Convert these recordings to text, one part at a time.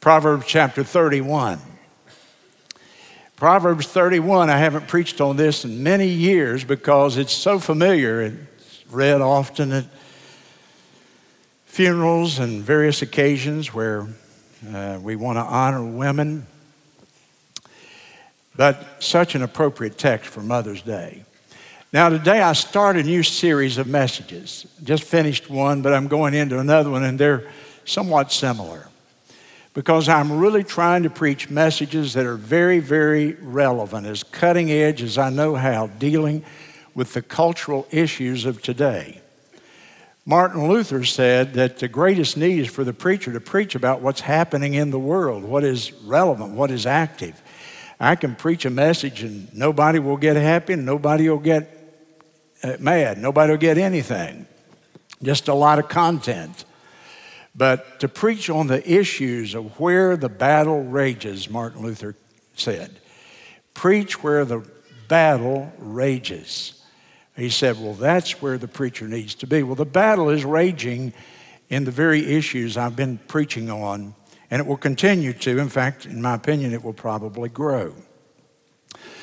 Proverbs chapter 31. Proverbs 31, I haven't preached on this in many years because it's so familiar. It's read often at funerals and various occasions where uh, we want to honor women. But such an appropriate text for Mother's Day. Now, today I start a new series of messages. Just finished one, but I'm going into another one, and they're somewhat similar because I'm really trying to preach messages that are very, very relevant, as cutting edge as I know how, dealing with the cultural issues of today. Martin Luther said that the greatest need is for the preacher to preach about what's happening in the world, what is relevant, what is active. I can preach a message and nobody will get happy and nobody will get uh, mad. Nobody will get anything, just a lot of content. But to preach on the issues of where the battle rages, Martin Luther said, preach where the battle rages. He said, Well, that's where the preacher needs to be. Well, the battle is raging in the very issues I've been preaching on, and it will continue to. In fact, in my opinion, it will probably grow.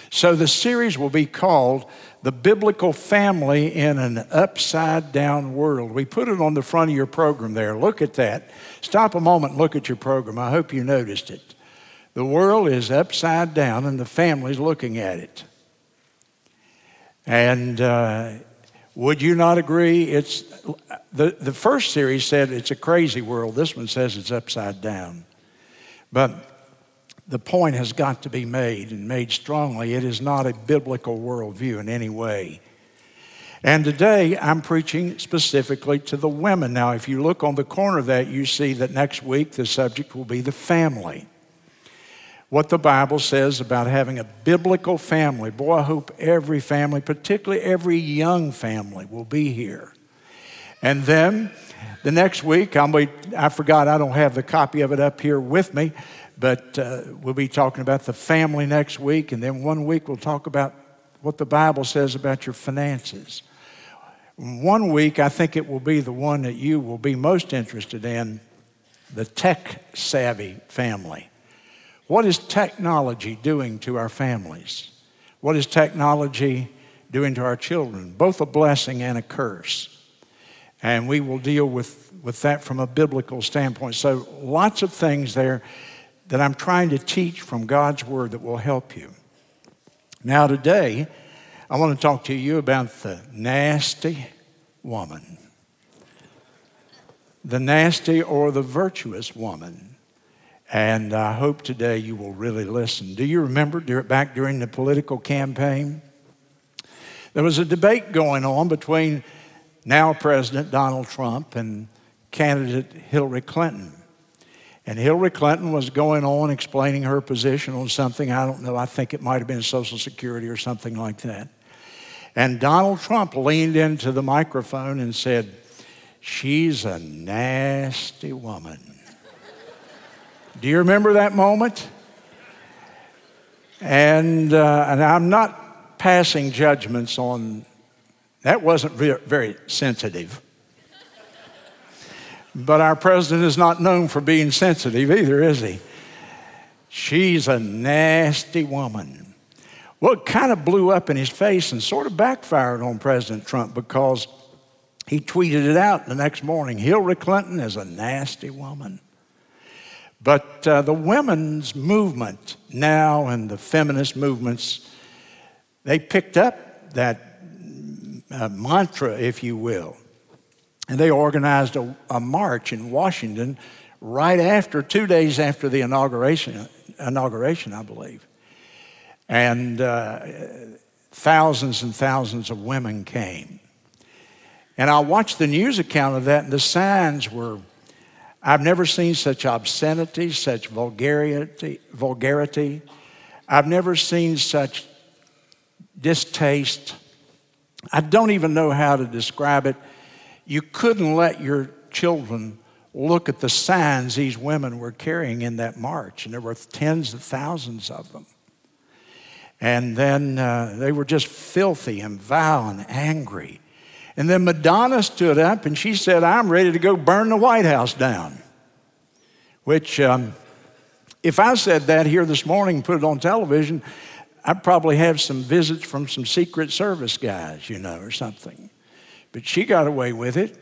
So the series will be called The Biblical Family in an Upside Down World. We put it on the front of your program there. Look at that. Stop a moment and look at your program. I hope you noticed it. The world is upside down and the family's looking at it. And uh, would you not agree? It's the, the first series said it's a crazy world. This one says it's upside down. But the point has got to be made and made strongly. It is not a biblical worldview in any way. And today I'm preaching specifically to the women. Now, if you look on the corner of that, you see that next week the subject will be the family. What the Bible says about having a biblical family. Boy, I hope every family, particularly every young family, will be here. And then the next week, I'll be, I forgot I don't have the copy of it up here with me, but uh, we'll be talking about the family next week, and then one week we'll talk about what the Bible says about your finances. One week, I think it will be the one that you will be most interested in the tech savvy family. What is technology doing to our families? What is technology doing to our children? Both a blessing and a curse. And we will deal with, with that from a biblical standpoint. So, lots of things there that I'm trying to teach from God's Word that will help you. Now, today, I want to talk to you about the nasty woman. The nasty or the virtuous woman. And I hope today you will really listen. Do you remember back during the political campaign? There was a debate going on between now President Donald Trump and candidate Hillary Clinton. And Hillary Clinton was going on explaining her position on something. I don't know. I think it might have been Social Security or something like that. And Donald Trump leaned into the microphone and said, She's a nasty woman. Do you remember that moment? And, uh, and I'm not passing judgments on that, wasn't very, very sensitive. But our president is not known for being sensitive either, is he? She's a nasty woman. Well, it kind of blew up in his face and sort of backfired on President Trump because he tweeted it out the next morning Hillary Clinton is a nasty woman. But uh, the women's movement now and the feminist movements, they picked up that uh, mantra, if you will. And they organized a, a march in Washington right after, two days after the inauguration, inauguration I believe. And uh, thousands and thousands of women came. And I watched the news account of that, and the signs were I've never seen such obscenity, such vulgarity, vulgarity. I've never seen such distaste. I don't even know how to describe it you couldn't let your children look at the signs these women were carrying in that march, and there were tens of thousands of them. And then uh, they were just filthy and vile and angry. And then Madonna stood up and she said, I'm ready to go burn the White House down. Which um, if I said that here this morning and put it on television, I'd probably have some visits from some Secret Service guys, you know, or something. But she got away with it.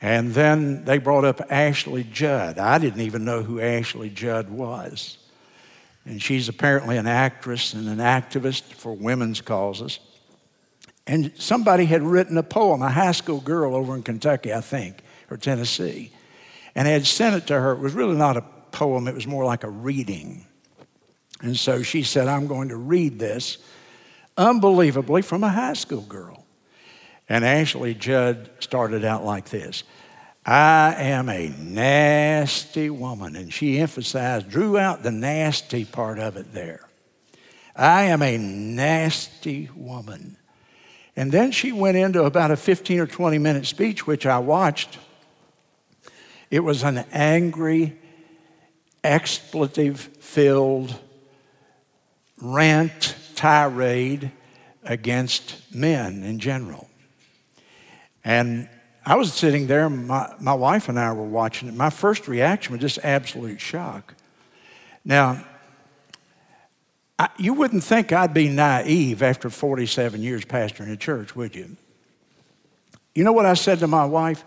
And then they brought up Ashley Judd. I didn't even know who Ashley Judd was. And she's apparently an actress and an activist for women's causes. And somebody had written a poem, a high school girl over in Kentucky, I think, or Tennessee, and had sent it to her. It was really not a poem, it was more like a reading. And so she said, I'm going to read this unbelievably from a high school girl. And Ashley Judd started out like this I am a nasty woman. And she emphasized, drew out the nasty part of it there. I am a nasty woman. And then she went into about a 15 or 20 minute speech, which I watched. It was an angry, expletive filled rant, tirade against men in general. And I was sitting there, my, my wife and I were watching it. My first reaction was just absolute shock. Now, I, you wouldn't think I'd be naive after 47 years pastoring a church, would you? You know what I said to my wife?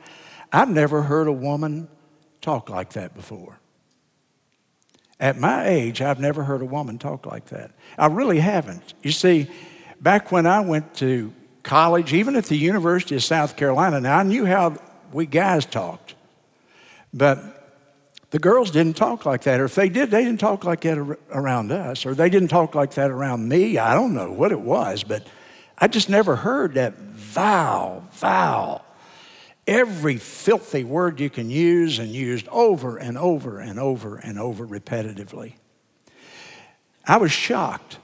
I've never heard a woman talk like that before. At my age, I've never heard a woman talk like that. I really haven't. You see, back when I went to college, even at the University of South Carolina. Now, I knew how we guys talked, but the girls didn't talk like that. Or if they did, they didn't talk like that around us, or they didn't talk like that around me. I don't know what it was, but I just never heard that vow, vow. Every filthy word you can use and used over and over and over and over repetitively. I was shocked.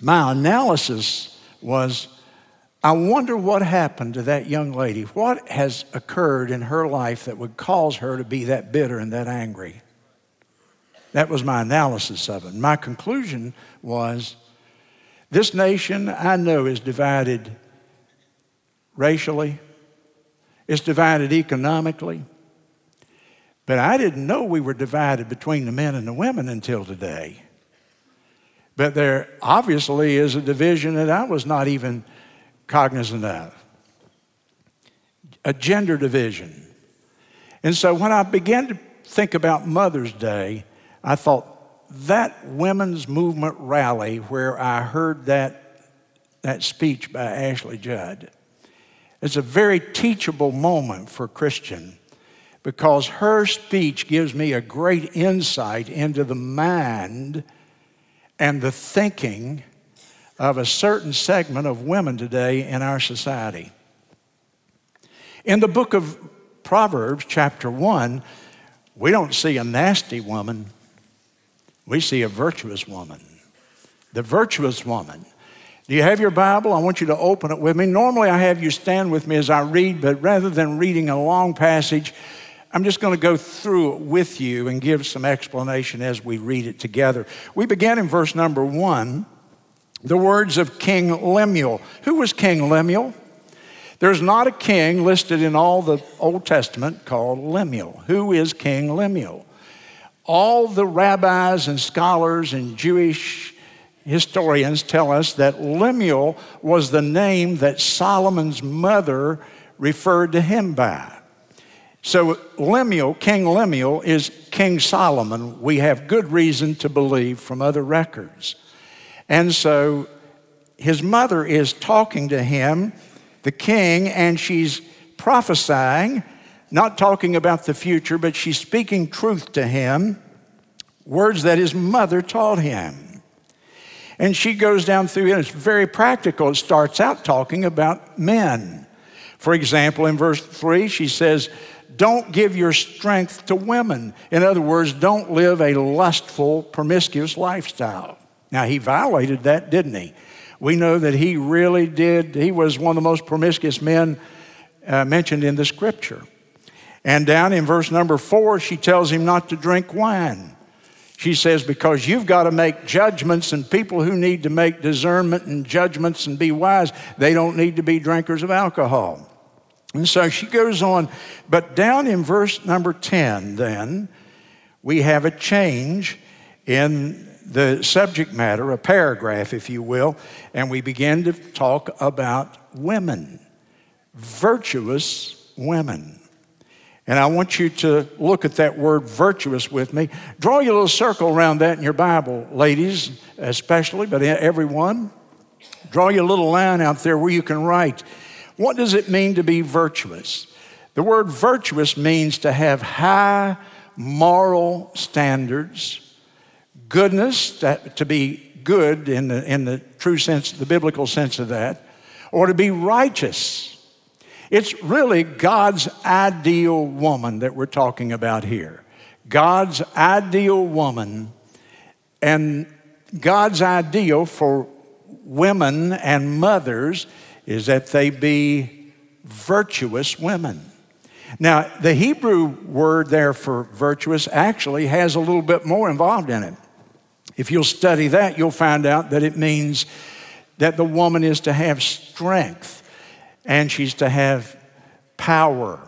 My analysis was I wonder what happened to that young lady. What has occurred in her life that would cause her to be that bitter and that angry? That was my analysis of it. My conclusion was this nation, I know, is divided racially, it's divided economically, but I didn't know we were divided between the men and the women until today. But there obviously is a division that I was not even cognizant of a gender division. And so when I began to think about Mother's Day, I thought that women's movement rally where I heard that, that speech by Ashley Judd is a very teachable moment for Christian because her speech gives me a great insight into the mind and the thinking of a certain segment of women today in our society. In the book of Proverbs, chapter 1, we don't see a nasty woman, we see a virtuous woman. The virtuous woman. Do you have your Bible? I want you to open it with me. Normally, I have you stand with me as I read, but rather than reading a long passage, I'm just going to go through it with you and give some explanation as we read it together. We begin in verse number one the words of King Lemuel. Who was King Lemuel? There's not a king listed in all the Old Testament called Lemuel. Who is King Lemuel? All the rabbis and scholars and Jewish historians tell us that Lemuel was the name that Solomon's mother referred to him by. So, Lemuel, King Lemuel, is King Solomon. We have good reason to believe from other records. And so his mother is talking to him, the king, and she's prophesying, not talking about the future, but she's speaking truth to him, words that his mother taught him. And she goes down through, and it's very practical. It starts out talking about men. For example, in verse 3, she says, Don't give your strength to women. In other words, don't live a lustful, promiscuous lifestyle. Now, he violated that, didn't he? We know that he really did. He was one of the most promiscuous men uh, mentioned in the scripture. And down in verse number four, she tells him not to drink wine. She says, Because you've got to make judgments, and people who need to make discernment and judgments and be wise, they don't need to be drinkers of alcohol. And so she goes on. But down in verse number 10, then, we have a change in the subject matter, a paragraph, if you will, and we begin to talk about women, virtuous women. And I want you to look at that word virtuous with me. Draw your little circle around that in your Bible, ladies, especially, but everyone. Draw your little line out there where you can write. What does it mean to be virtuous? The word virtuous means to have high moral standards, goodness, that, to be good in the, in the true sense, the biblical sense of that, or to be righteous. It's really God's ideal woman that we're talking about here. God's ideal woman and God's ideal for women and mothers is that they be virtuous women. Now, the Hebrew word there for virtuous actually has a little bit more involved in it. If you'll study that, you'll find out that it means that the woman is to have strength and she's to have power.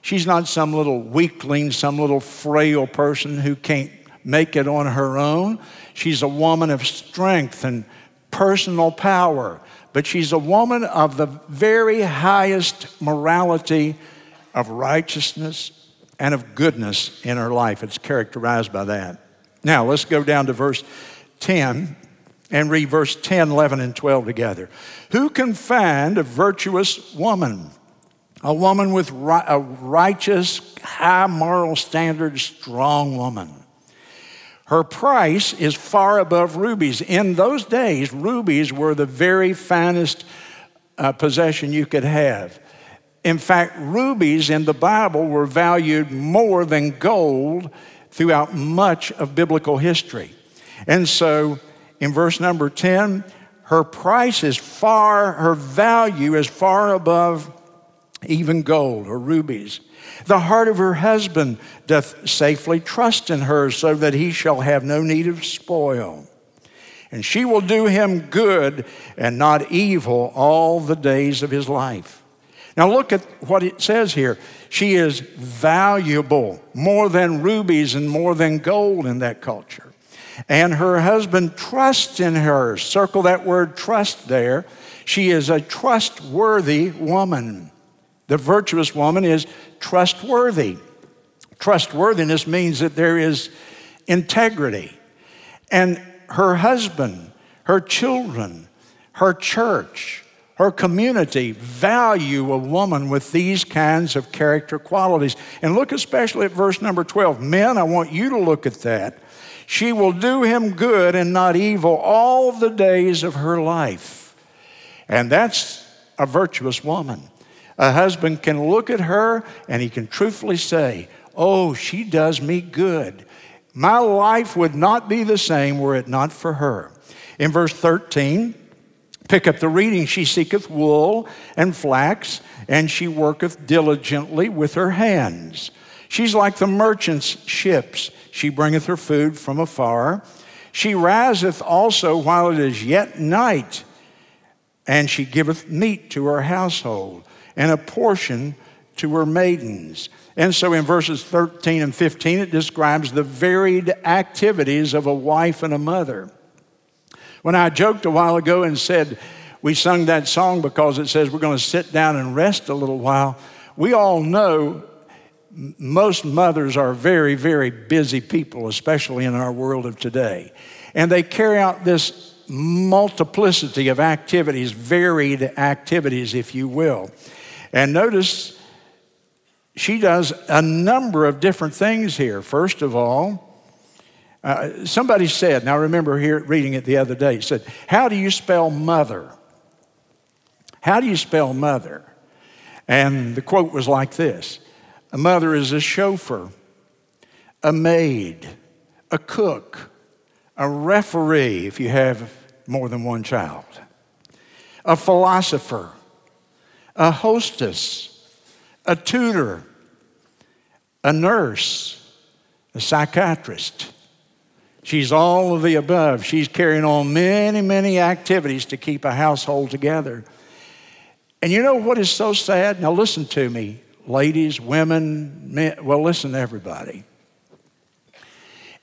She's not some little weakling, some little frail person who can't make it on her own. She's a woman of strength and personal power, but she's a woman of the very highest morality of righteousness and of goodness in her life. It's characterized by that. Now, let's go down to verse 10 and read verse 10, 11, and 12 together. Who can find a virtuous woman? A woman with a righteous, high moral standard, strong woman. Her price is far above rubies. In those days, rubies were the very finest uh, possession you could have. In fact, rubies in the Bible were valued more than gold throughout much of biblical history. And so in verse number 10, her price is far, her value is far above even gold or rubies. The heart of her husband doth safely trust in her, so that he shall have no need of spoil. And she will do him good and not evil all the days of his life. Now, look at what it says here. She is valuable, more than rubies and more than gold in that culture. And her husband trusts in her. Circle that word trust there. She is a trustworthy woman. The virtuous woman is trustworthy. Trustworthiness means that there is integrity. And her husband, her children, her church, her community value a woman with these kinds of character qualities. And look especially at verse number 12. Men, I want you to look at that. She will do him good and not evil all the days of her life. And that's a virtuous woman. A husband can look at her and he can truthfully say, Oh, she does me good. My life would not be the same were it not for her. In verse 13, Pick up the reading. She seeketh wool and flax, and she worketh diligently with her hands. She's like the merchant's ships. She bringeth her food from afar. She riseth also while it is yet night, and she giveth meat to her household, and a portion to her maidens. And so in verses 13 and 15, it describes the varied activities of a wife and a mother. When I joked a while ago and said, we sung that song because it says we're going to sit down and rest a little while. We all know most mothers are very, very busy people, especially in our world of today. And they carry out this multiplicity of activities, varied activities, if you will. And notice she does a number of different things here. First of all, uh, somebody said, now I remember here reading it the other day, said, How do you spell mother? How do you spell mother? And the quote was like this A mother is a chauffeur, a maid, a cook, a referee if you have more than one child, a philosopher, a hostess, a tutor, a nurse, a psychiatrist She's all of the above. She's carrying on many, many activities to keep a household together. And you know what is so sad? Now, listen to me, ladies, women, men. Well, listen, everybody.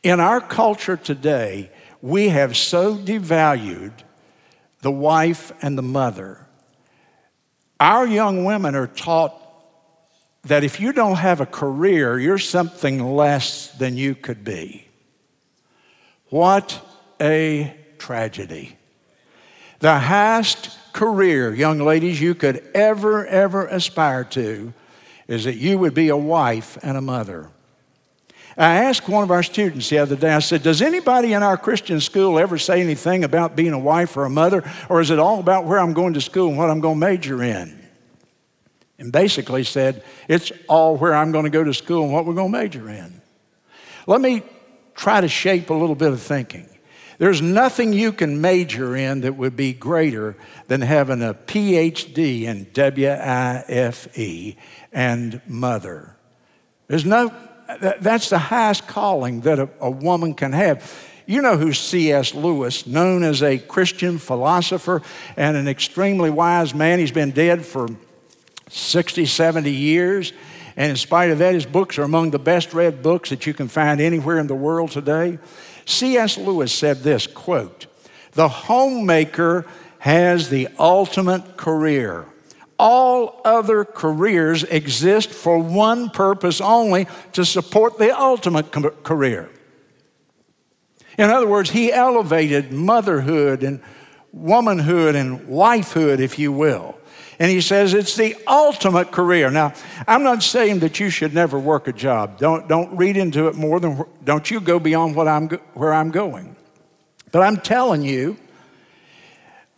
In our culture today, we have so devalued the wife and the mother. Our young women are taught that if you don't have a career, you're something less than you could be. What a tragedy. The highest career, young ladies, you could ever, ever aspire to is that you would be a wife and a mother. I asked one of our students the other day, I said, Does anybody in our Christian school ever say anything about being a wife or a mother, or is it all about where I'm going to school and what I'm going to major in? And basically said, It's all where I'm going to go to school and what we're going to major in. Let me try to shape a little bit of thinking. There's nothing you can major in that would be greater than having a PhD in W I F E and mother. There's no, that's the highest calling that a, a woman can have. You know who C.S. Lewis, known as a Christian philosopher and an extremely wise man. He's been dead for 60, 70 years. And in spite of that, his books are among the best read books that you can find anywhere in the world today. C.S. Lewis said this quote, The homemaker has the ultimate career. All other careers exist for one purpose only to support the ultimate career. In other words, he elevated motherhood and womanhood and wifehood, if you will. And he says it's the ultimate career. Now, I'm not saying that you should never work a job. Don't, don't read into it more than, don't you go beyond what I'm, where I'm going. But I'm telling you,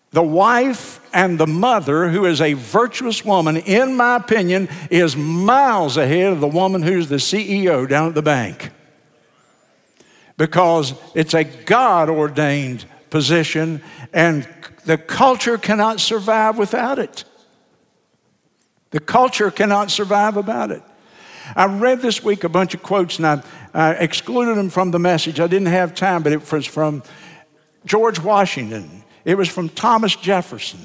the wife and the mother, who is a virtuous woman, in my opinion, is miles ahead of the woman who's the CEO down at the bank. Because it's a God ordained position, and the culture cannot survive without it. The culture cannot survive about it. I read this week a bunch of quotes and I, I excluded them from the message. I didn't have time, but it was from George Washington, it was from Thomas Jefferson,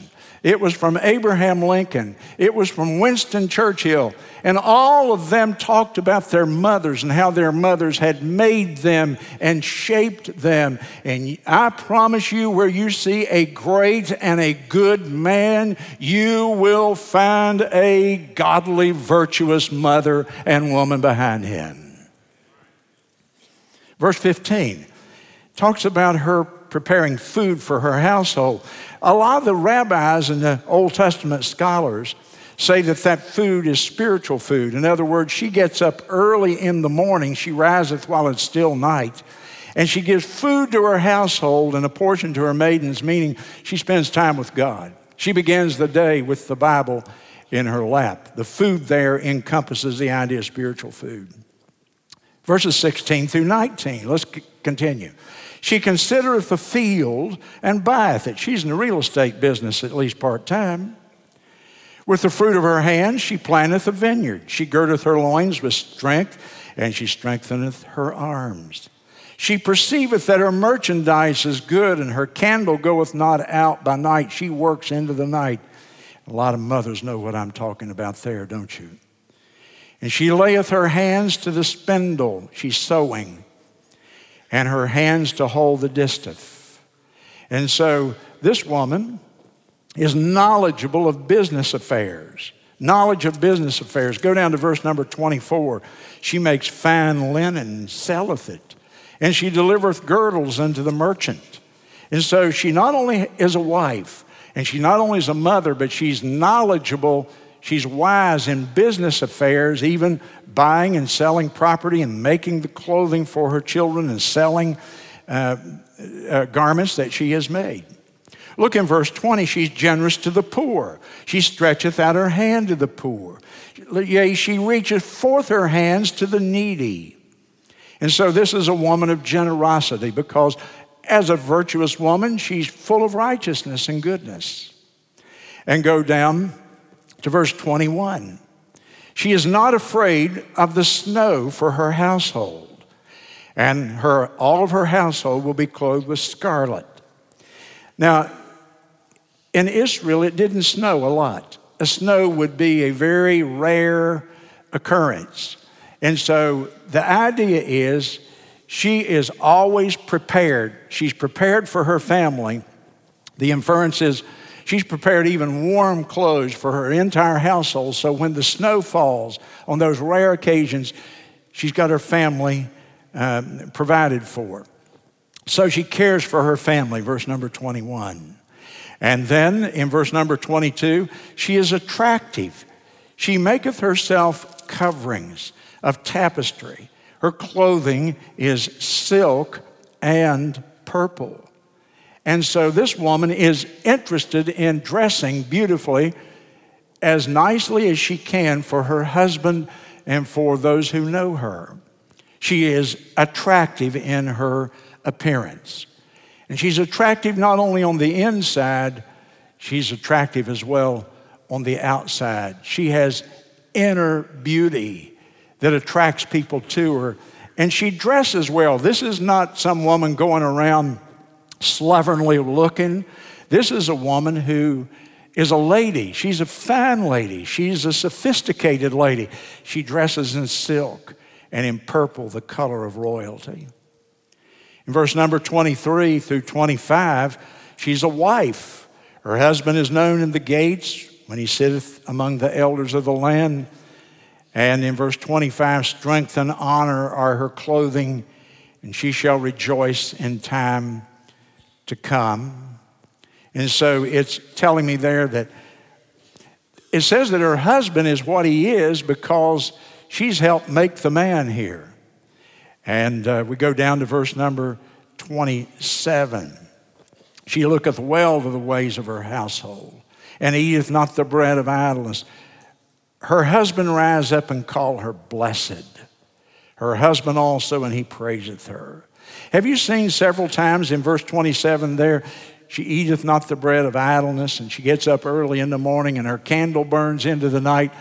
it was from Abraham Lincoln. It was from Winston Churchill. And all of them talked about their mothers and how their mothers had made them and shaped them. And I promise you, where you see a great and a good man, you will find a godly, virtuous mother and woman behind him. Verse 15 talks about her preparing food for her household. A lot of the rabbis and the Old Testament scholars say that that food is spiritual food. In other words, she gets up early in the morning, she riseth while it's still night, and she gives food to her household and a portion to her maidens, meaning she spends time with God. She begins the day with the Bible in her lap. The food there encompasses the idea of spiritual food. Verses 16 through 19. Let's continue. She considereth the field and buyeth it. She's in the real estate business, at least part time. With the fruit of her hands, she planteth a vineyard. She girdeth her loins with strength, and she strengtheneth her arms. She perceiveth that her merchandise is good, and her candle goeth not out by night. She works into the night. A lot of mothers know what I'm talking about there, don't you? And she layeth her hands to the spindle. She's sewing and her hands to hold the distaff. And so this woman is knowledgeable of business affairs. Knowledge of business affairs. Go down to verse number 24. She makes fine linen and selleth it, and she delivereth girdles unto the merchant. And so she not only is a wife, and she not only is a mother, but she's knowledgeable, she's wise in business affairs, even buying and selling property and making the clothing for her children and selling uh, uh, garments that she has made. Look in verse 20. She's generous to the poor. She stretcheth out her hand to the poor. Yea, she reacheth forth her hands to the needy. And so this is a woman of generosity because as a virtuous woman, she's full of righteousness and goodness. And go down to verse 21. She is not afraid of the snow for her household, and her, all of her household will be clothed with scarlet. Now, in Israel, it didn't snow a lot. A snow would be a very rare occurrence. And so the idea is she is always prepared. She's prepared for her family. The inference is she's prepared even warm clothes for her entire household. So when the snow falls on those rare occasions, she's got her family um, provided for. So she cares for her family, verse number 21. And then in verse number 22, she is attractive. She maketh herself coverings of tapestry. Her clothing is silk and purple. And so this woman is interested in dressing beautifully as nicely as she can for her husband and for those who know her. She is attractive in her appearance. And she's attractive not only on the inside, she's attractive as well on the outside. She has inner beauty that attracts people to her. And she dresses well. This is not some woman going around slovenly looking. This is a woman who is a lady. She's a fine lady. She's a sophisticated lady. She dresses in silk and in purple, the color of royalty. In verse number 23 through 25, she's a wife. Her husband is known in the gates when he sitteth among the elders of the land. And in verse 25, strength and honor are her clothing, and she shall rejoice in time to come. And so it's telling me there that it says that her husband is what he is because she's helped make the man here. And uh, we go down to verse number 27. She looketh well to the ways of her household, and eateth not the bread of idleness. Her husband rise up and call her blessed. Her husband also, and he praiseth her. Have you seen several times in verse 27 there? She eateth not the bread of idleness, and she gets up early in the morning, and her candle burns into the night.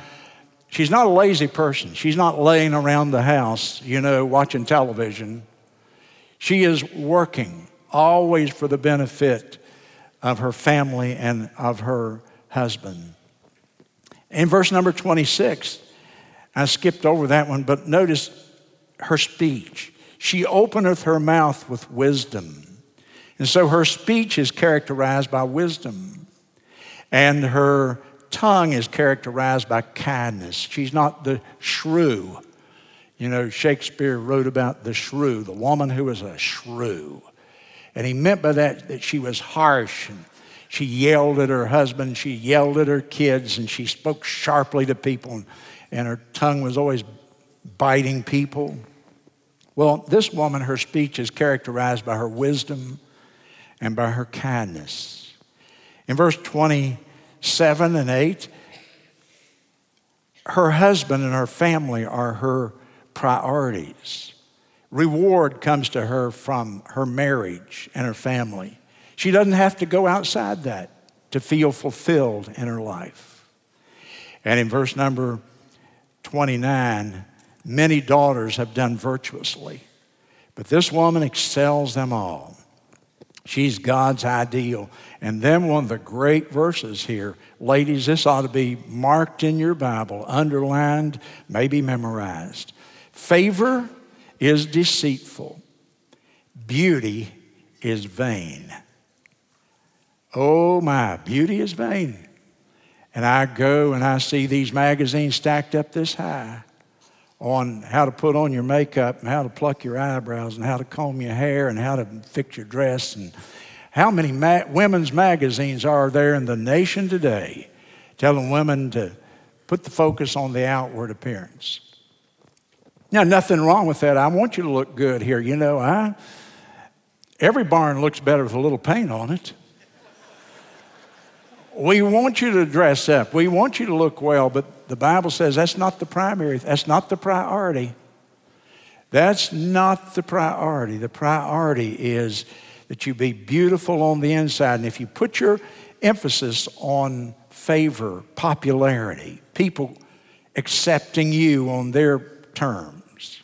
She's not a lazy person. She's not laying around the house, you know, watching television. She is working always for the benefit of her family and of her husband. In verse number 26, I skipped over that one, but notice her speech. She openeth her mouth with wisdom. And so her speech is characterized by wisdom. And her tongue is characterized by kindness. She's not the shrew. You know, Shakespeare wrote about the shrew, the woman who was a shrew. And he meant by that that she was harsh and she yelled at her husband, she yelled at her kids, and she spoke sharply to people, and, and her tongue was always biting people. Well, this woman, her speech is characterized by her wisdom and by her kindness. In verse 27 and 8, her husband and her family are her priorities. Reward comes to her from her marriage and her family. She doesn't have to go outside that to feel fulfilled in her life. And in verse number 29, many daughters have done virtuously, but this woman excels them all. She's God's ideal. And then one of the great verses here, ladies, this ought to be marked in your Bible, underlined, maybe memorized. Favor is deceitful, beauty is vain. Oh my, beauty is vain. And I go and I see these magazines stacked up this high on how to put on your makeup and how to pluck your eyebrows and how to comb your hair and how to fix your dress and how many ma- women's magazines are there in the nation today telling women to put the focus on the outward appearance. Now nothing wrong with that. I want you to look good here. You know I, every barn looks better with a little paint on it we want you to dress up. We want you to look well, but the Bible says that's not the primary, that's not the priority. That's not the priority. The priority is that you be beautiful on the inside. And if you put your emphasis on favor, popularity, people accepting you on their terms,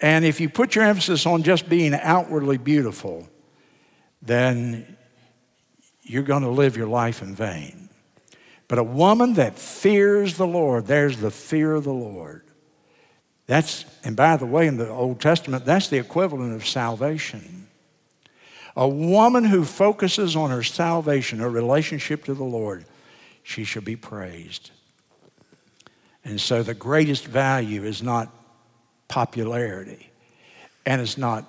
and if you put your emphasis on just being outwardly beautiful, then you're going to live your life in vain. But a woman that fears the Lord, there's the fear of the Lord. That's, and by the way, in the Old Testament, that's the equivalent of salvation. A woman who focuses on her salvation, her relationship to the Lord, she shall be praised. And so the greatest value is not popularity and it's not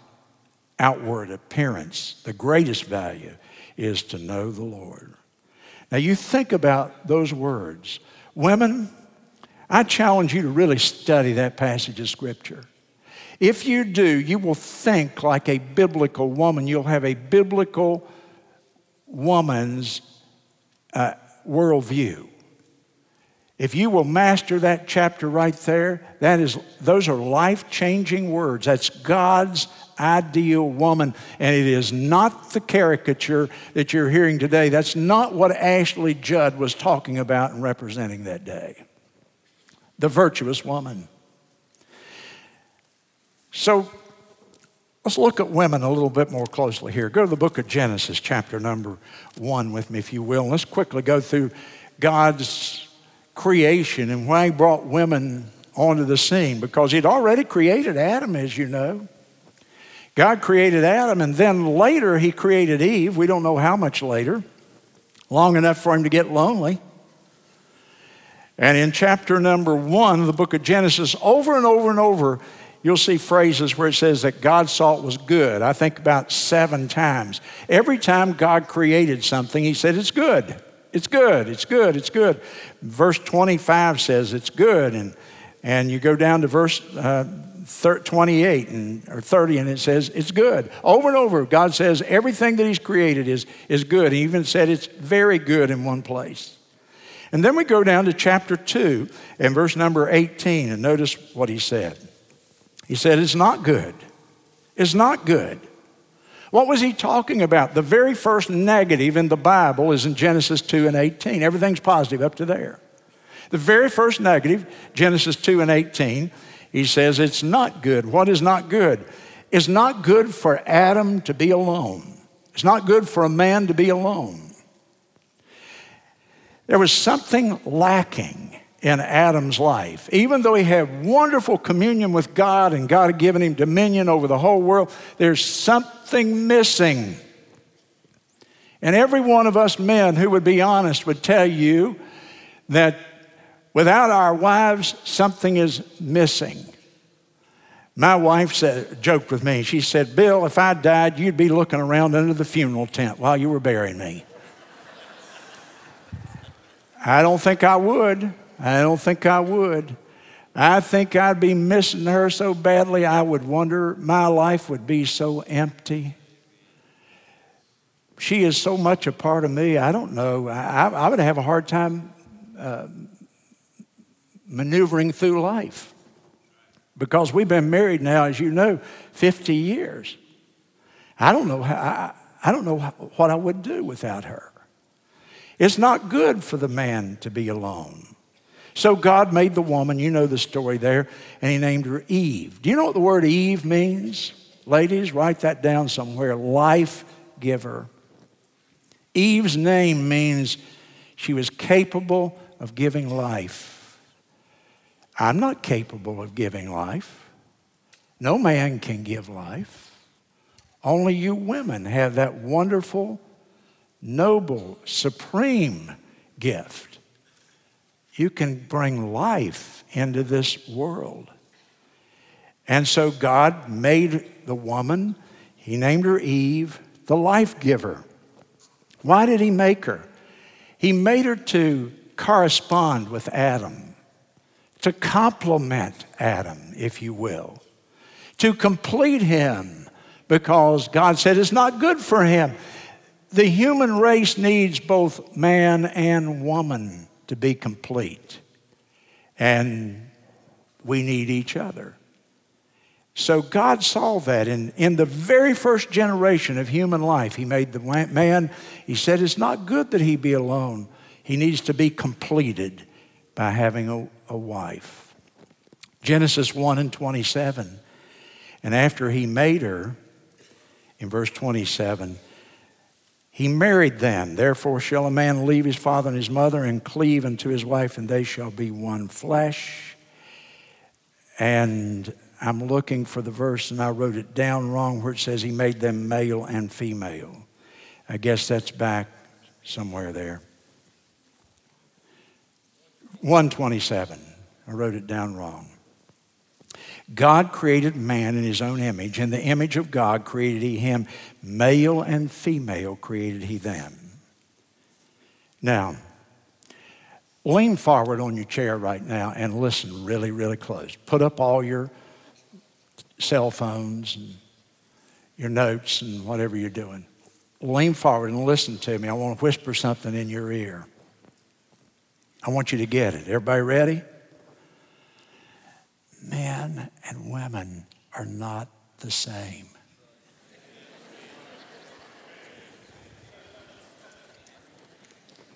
outward appearance. The greatest value is to know the Lord. Now, you think about those words. Women, I challenge you to really study that passage of Scripture. If you do, you will think like a biblical woman. You'll have a biblical woman's uh, worldview. If you will master that chapter right there, that is, those are life changing words. That's God's ideal woman. And it is not the caricature that you're hearing today. That's not what Ashley Judd was talking about and representing that day. The virtuous woman. So let's look at women a little bit more closely here. Go to the book of Genesis, chapter number one, with me, if you will. And let's quickly go through God's creation and why He brought women onto the scene because He'd already created Adam, as you know. God created Adam, and then later He created Eve. We don't know how much later, long enough for Him to get lonely. And in chapter number one of the book of Genesis, over and over and over, you'll see phrases where it says that God saw it was good. I think about seven times. Every time God created something, He said, It's good. It's good. It's good. It's good. Verse 25 says it's good. And, and you go down to verse uh, 28 and, or 30, and it says it's good. Over and over, God says everything that He's created is, is good. He even said it's very good in one place. And then we go down to chapter 2 and verse number 18, and notice what He said. He said, It's not good. It's not good. What was he talking about? The very first negative in the Bible is in Genesis 2 and 18. Everything's positive up to there. The very first negative, Genesis 2 and 18, he says it's not good. What is not good? It's not good for Adam to be alone. It's not good for a man to be alone. There was something lacking in Adam's life. Even though he had wonderful communion with God and God had given him dominion over the whole world, there's something missing. And every one of us men who would be honest would tell you that without our wives, something is missing. My wife said, joked with me. She said, Bill, if I died, you'd be looking around under the funeral tent while you were burying me. I don't think I would. I don't think I would. I think I'd be missing her so badly, I would wonder, my life would be so empty. She is so much a part of me, I don't know. I, I would have a hard time uh, maneuvering through life because we've been married now, as you know, 50 years. I don't know how, I, I don't know what I would do without her. It's not good for the man to be alone. So God made the woman, you know the story there, and he named her Eve. Do you know what the word Eve means? Ladies, write that down somewhere life giver. Eve's name means she was capable of giving life. I'm not capable of giving life. No man can give life. Only you women have that wonderful, noble, supreme gift you can bring life into this world. And so God made the woman, He named her Eve, the life giver. Why did He make her? He made her to correspond with Adam, to complement Adam, if you will, to complete him, because God said it's not good for him. The human race needs both man and woman to be complete. And we need each other. So God saw that in, in the very first generation of human life. He made the man, he said, it's not good that he be alone. He needs to be completed by having a, a wife. Genesis 1 and 27. And after he made her, in verse 27, he married them. Therefore, shall a man leave his father and his mother and cleave unto his wife, and they shall be one flesh. And I'm looking for the verse and I wrote it down wrong where it says he made them male and female. I guess that's back somewhere there. 127. I wrote it down wrong. God created man in his own image. In the image of God created he him. Male and female created he them. Now, lean forward on your chair right now and listen really, really close. Put up all your cell phones and your notes and whatever you're doing. Lean forward and listen to me. I want to whisper something in your ear. I want you to get it. Everybody ready? Men and women are not the same.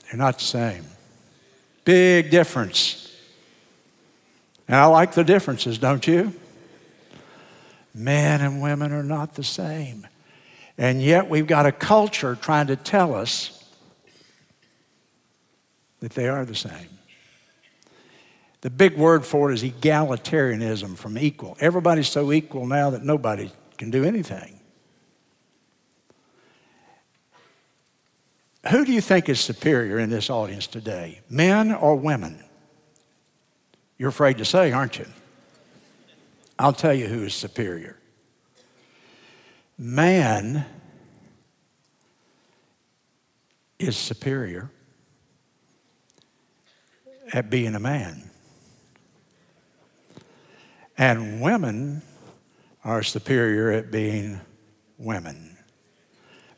They're not the same. Big difference. And I like the differences, don't you? Men and women are not the same. And yet we've got a culture trying to tell us that they are the same. The big word for it is egalitarianism from equal. Everybody's so equal now that nobody can do anything. Who do you think is superior in this audience today, men or women? You're afraid to say, aren't you? I'll tell you who is superior. Man is superior at being a man. And women are superior at being women.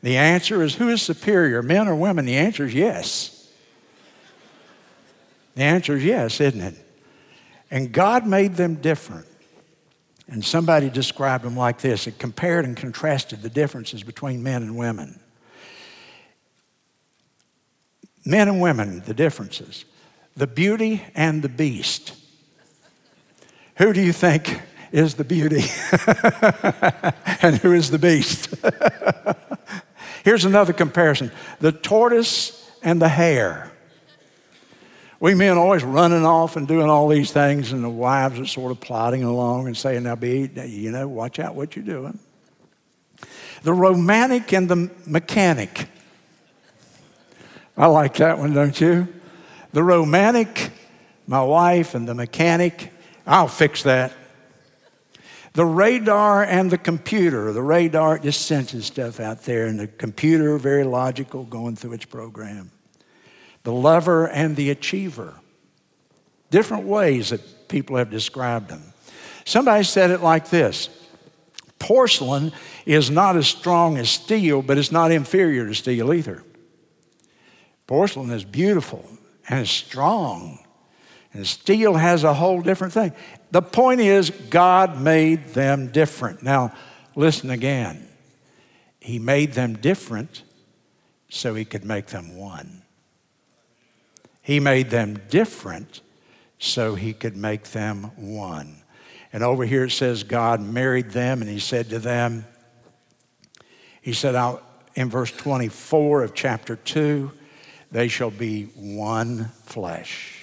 The answer is who is superior, men or women? The answer is yes. The answer is yes, isn't it? And God made them different. And somebody described them like this it compared and contrasted the differences between men and women. Men and women, the differences. The beauty and the beast. Who do you think is the beauty? and who is the beast? Here's another comparison the tortoise and the hare. We men always running off and doing all these things, and the wives are sort of plodding along and saying, Now, be, you know, watch out what you're doing. The romantic and the mechanic. I like that one, don't you? The romantic, my wife, and the mechanic, I'll fix that. The radar and the computer. The radar just senses stuff out there, and the computer, very logical, going through its program. The lover and the achiever. Different ways that people have described them. Somebody said it like this Porcelain is not as strong as steel, but it's not inferior to steel either. Porcelain is beautiful and it's strong and steel has a whole different thing. The point is, God made them different. Now, listen again. He made them different so He could make them one. He made them different so He could make them one. And over here it says God married them and He said to them, He said out in verse 24 of chapter 2, they shall be one flesh.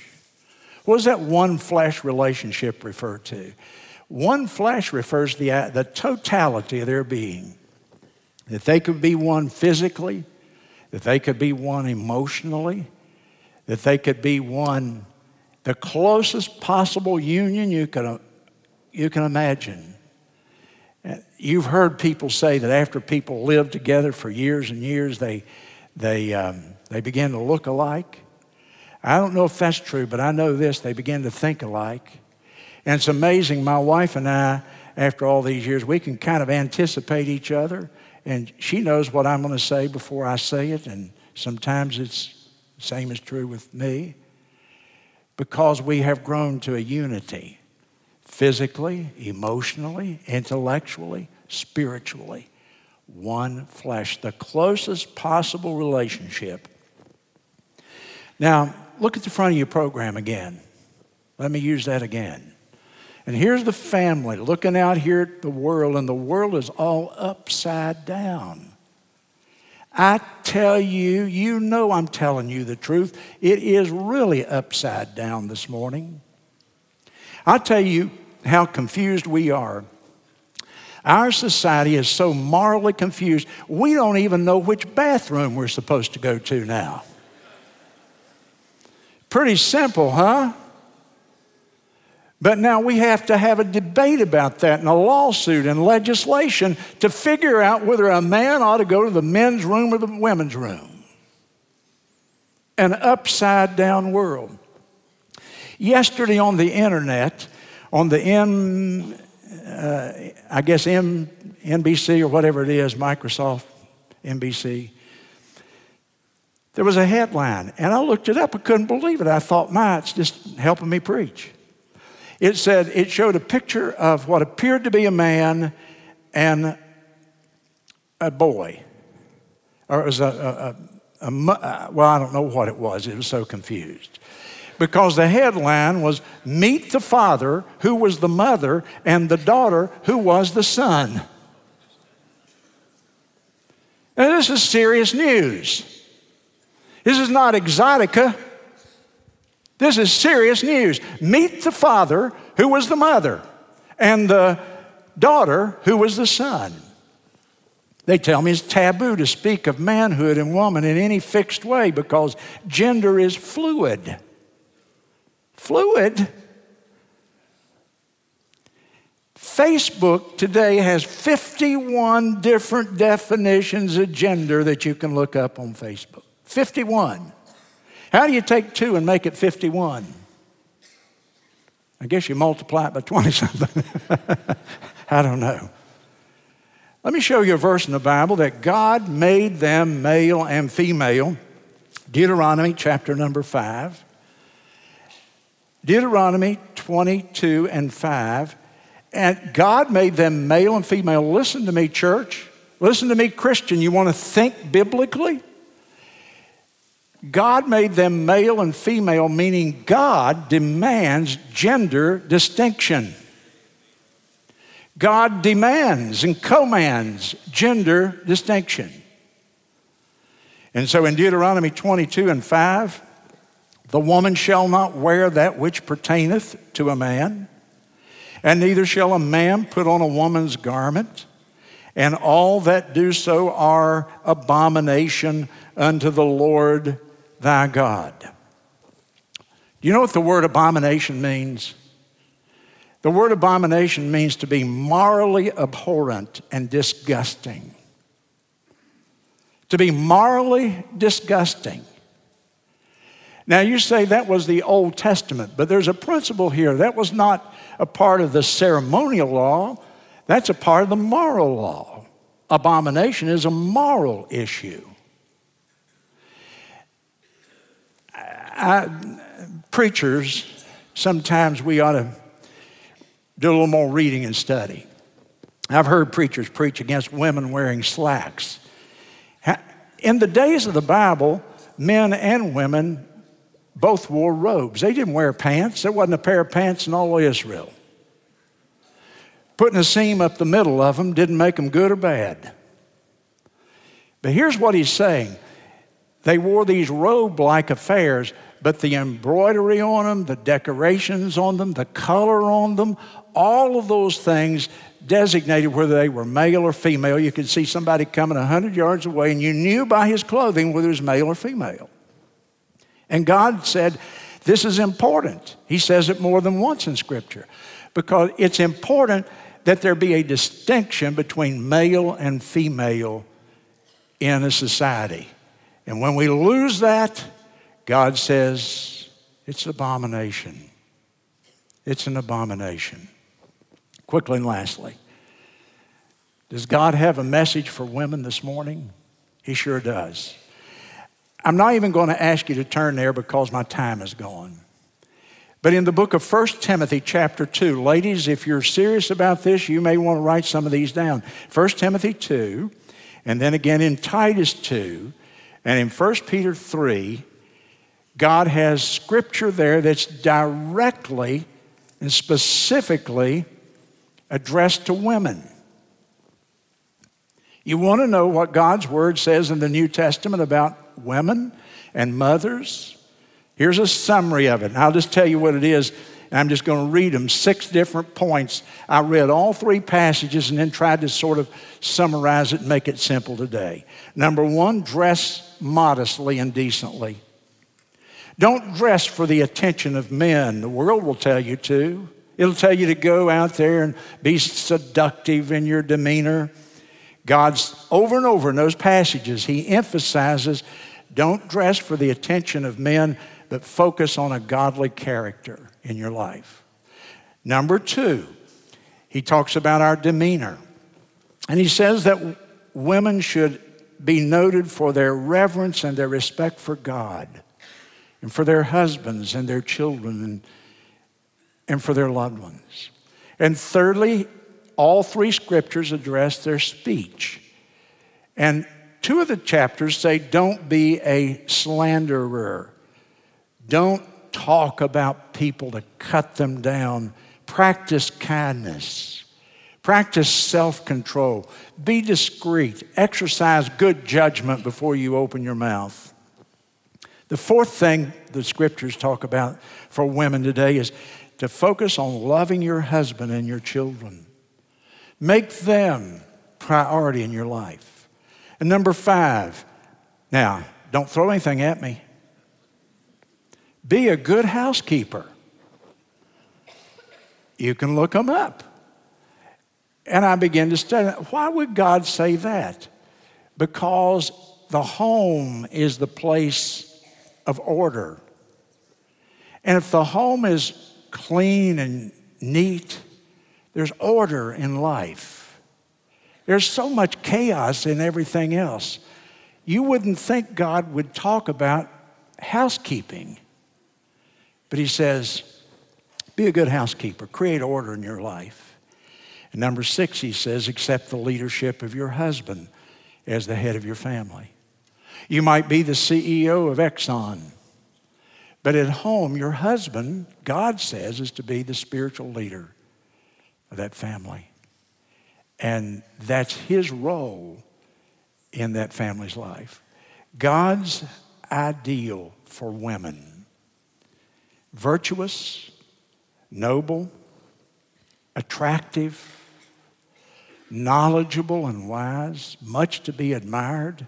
What does that one flesh relationship refer to? One flesh refers to the, the totality of their being. That they could be one physically, that they could be one emotionally, that they could be one, the closest possible union you can, you can imagine. You've heard people say that after people live together for years and years, they, they, um, they begin to look alike. I don't know if that's true, but I know this they begin to think alike. And it's amazing, my wife and I, after all these years, we can kind of anticipate each other. And she knows what I'm going to say before I say it. And sometimes it's the same is true with me. Because we have grown to a unity physically, emotionally, intellectually, spiritually. One flesh, the closest possible relationship. Now, look at the front of your program again. Let me use that again. And here's the family looking out here at the world, and the world is all upside down. I tell you, you know I'm telling you the truth. It is really upside down this morning. I tell you, how confused we are. Our society is so morally confused, we don't even know which bathroom we're supposed to go to now. Pretty simple, huh? But now we have to have a debate about that and a lawsuit and legislation to figure out whether a man ought to go to the men's room or the women's room. An upside down world. Yesterday on the internet, on the M, uh, I guess M, NBC or whatever it is, Microsoft NBC, there was a headline, and I looked it up. I couldn't believe it. I thought, my, it's just helping me preach. It said, it showed a picture of what appeared to be a man and a boy. Or it was a, a, a, a uh, well, I don't know what it was. It was so confused. Because the headline was Meet the Father, who was the mother, and the daughter, who was the son. And this is serious news. This is not exotica. This is serious news. Meet the father who was the mother and the daughter who was the son. They tell me it's taboo to speak of manhood and woman in any fixed way because gender is fluid. Fluid? Facebook today has 51 different definitions of gender that you can look up on Facebook. 51. How do you take two and make it 51? I guess you multiply it by 20 something. I don't know. Let me show you a verse in the Bible that God made them male and female. Deuteronomy chapter number 5. Deuteronomy 22 and 5. And God made them male and female. Listen to me, church. Listen to me, Christian. You want to think biblically? God made them male and female, meaning God demands gender distinction. God demands and commands gender distinction. And so in Deuteronomy 22 and 5, the woman shall not wear that which pertaineth to a man, and neither shall a man put on a woman's garment, and all that do so are abomination unto the Lord thy God. Do you know what the word abomination means? The word abomination means to be morally abhorrent and disgusting. To be morally disgusting. Now, you say that was the Old Testament, but there's a principle here. That was not a part of the ceremonial law, that's a part of the moral law. Abomination is a moral issue. I, preachers, sometimes we ought to do a little more reading and study. I've heard preachers preach against women wearing slacks. In the days of the Bible, men and women both wore robes. They didn't wear pants. There wasn't a pair of pants in all of Israel. Putting a seam up the middle of them didn't make them good or bad. But here's what he's saying they wore these robe like affairs, but the embroidery on them, the decorations on them, the color on them, all of those things designated whether they were male or female. You could see somebody coming 100 yards away, and you knew by his clothing whether it was male or female. And God said, This is important. He says it more than once in Scripture because it's important that there be a distinction between male and female in a society. And when we lose that, God says it's an abomination. It's an abomination. Quickly and lastly, does God have a message for women this morning? He sure does. I'm not even going to ask you to turn there because my time is gone. But in the book of 1 Timothy, chapter 2, ladies, if you're serious about this, you may want to write some of these down. 1 Timothy 2, and then again in Titus 2, and in 1 Peter 3, God has scripture there that's directly and specifically addressed to women. You want to know what God's Word says in the New Testament about women and mothers? Here's a summary of it. I'll just tell you what it is And I'm just going to read them, six different points. I read all three passages and then tried to sort of summarize it and make it simple today. Number one, dress modestly and decently. Don't dress for the attention of men. The world will tell you to. It'll tell you to go out there and be seductive in your demeanor. God's over and over in those passages, He emphasizes don't dress for the attention of men, but focus on a godly character in your life. Number two, He talks about our demeanor. And He says that women should be noted for their reverence and their respect for God and for their husbands and their children and, and for their loved ones. And thirdly, all three scriptures address their speech. And two of the chapters say, don't be a slanderer. Don't talk about people to cut them down. Practice kindness. Practice self control. Be discreet. Exercise good judgment before you open your mouth. The fourth thing the scriptures talk about for women today is to focus on loving your husband and your children. Make them priority in your life. And number five, now, don't throw anything at me. Be a good housekeeper. You can look them up. And I began to study. Why would God say that? Because the home is the place of order. And if the home is clean and neat, there's order in life. There's so much chaos in everything else. You wouldn't think God would talk about housekeeping. But He says, be a good housekeeper, create order in your life. And number six, He says, accept the leadership of your husband as the head of your family. You might be the CEO of Exxon. But at home, your husband, God says, is to be the spiritual leader of that family. And that's his role in that family's life. God's ideal for women virtuous, noble, attractive, knowledgeable, and wise, much to be admired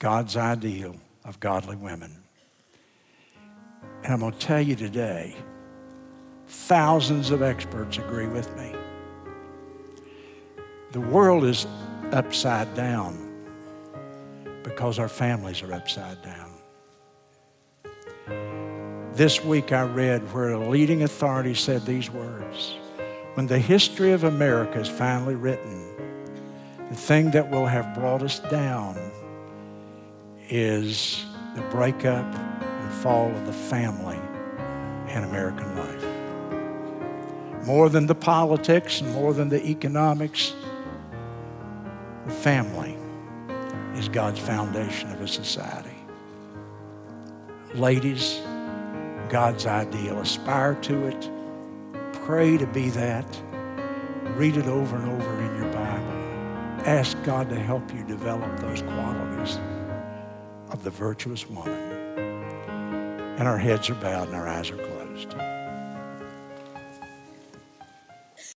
God's ideal of godly women. And I'm going to tell you today, thousands of experts agree with me. The world is upside down because our families are upside down. This week I read where a leading authority said these words When the history of America is finally written, the thing that will have brought us down is the breakup and fall of the family in American life. More than the politics and more than the economics, the family is God's foundation of a society. Ladies, God's ideal. Aspire to it. Pray to be that. Read it over and over in your Bible. Ask God to help you develop those qualities of the virtuous woman. And our heads are bowed and our eyes are closed.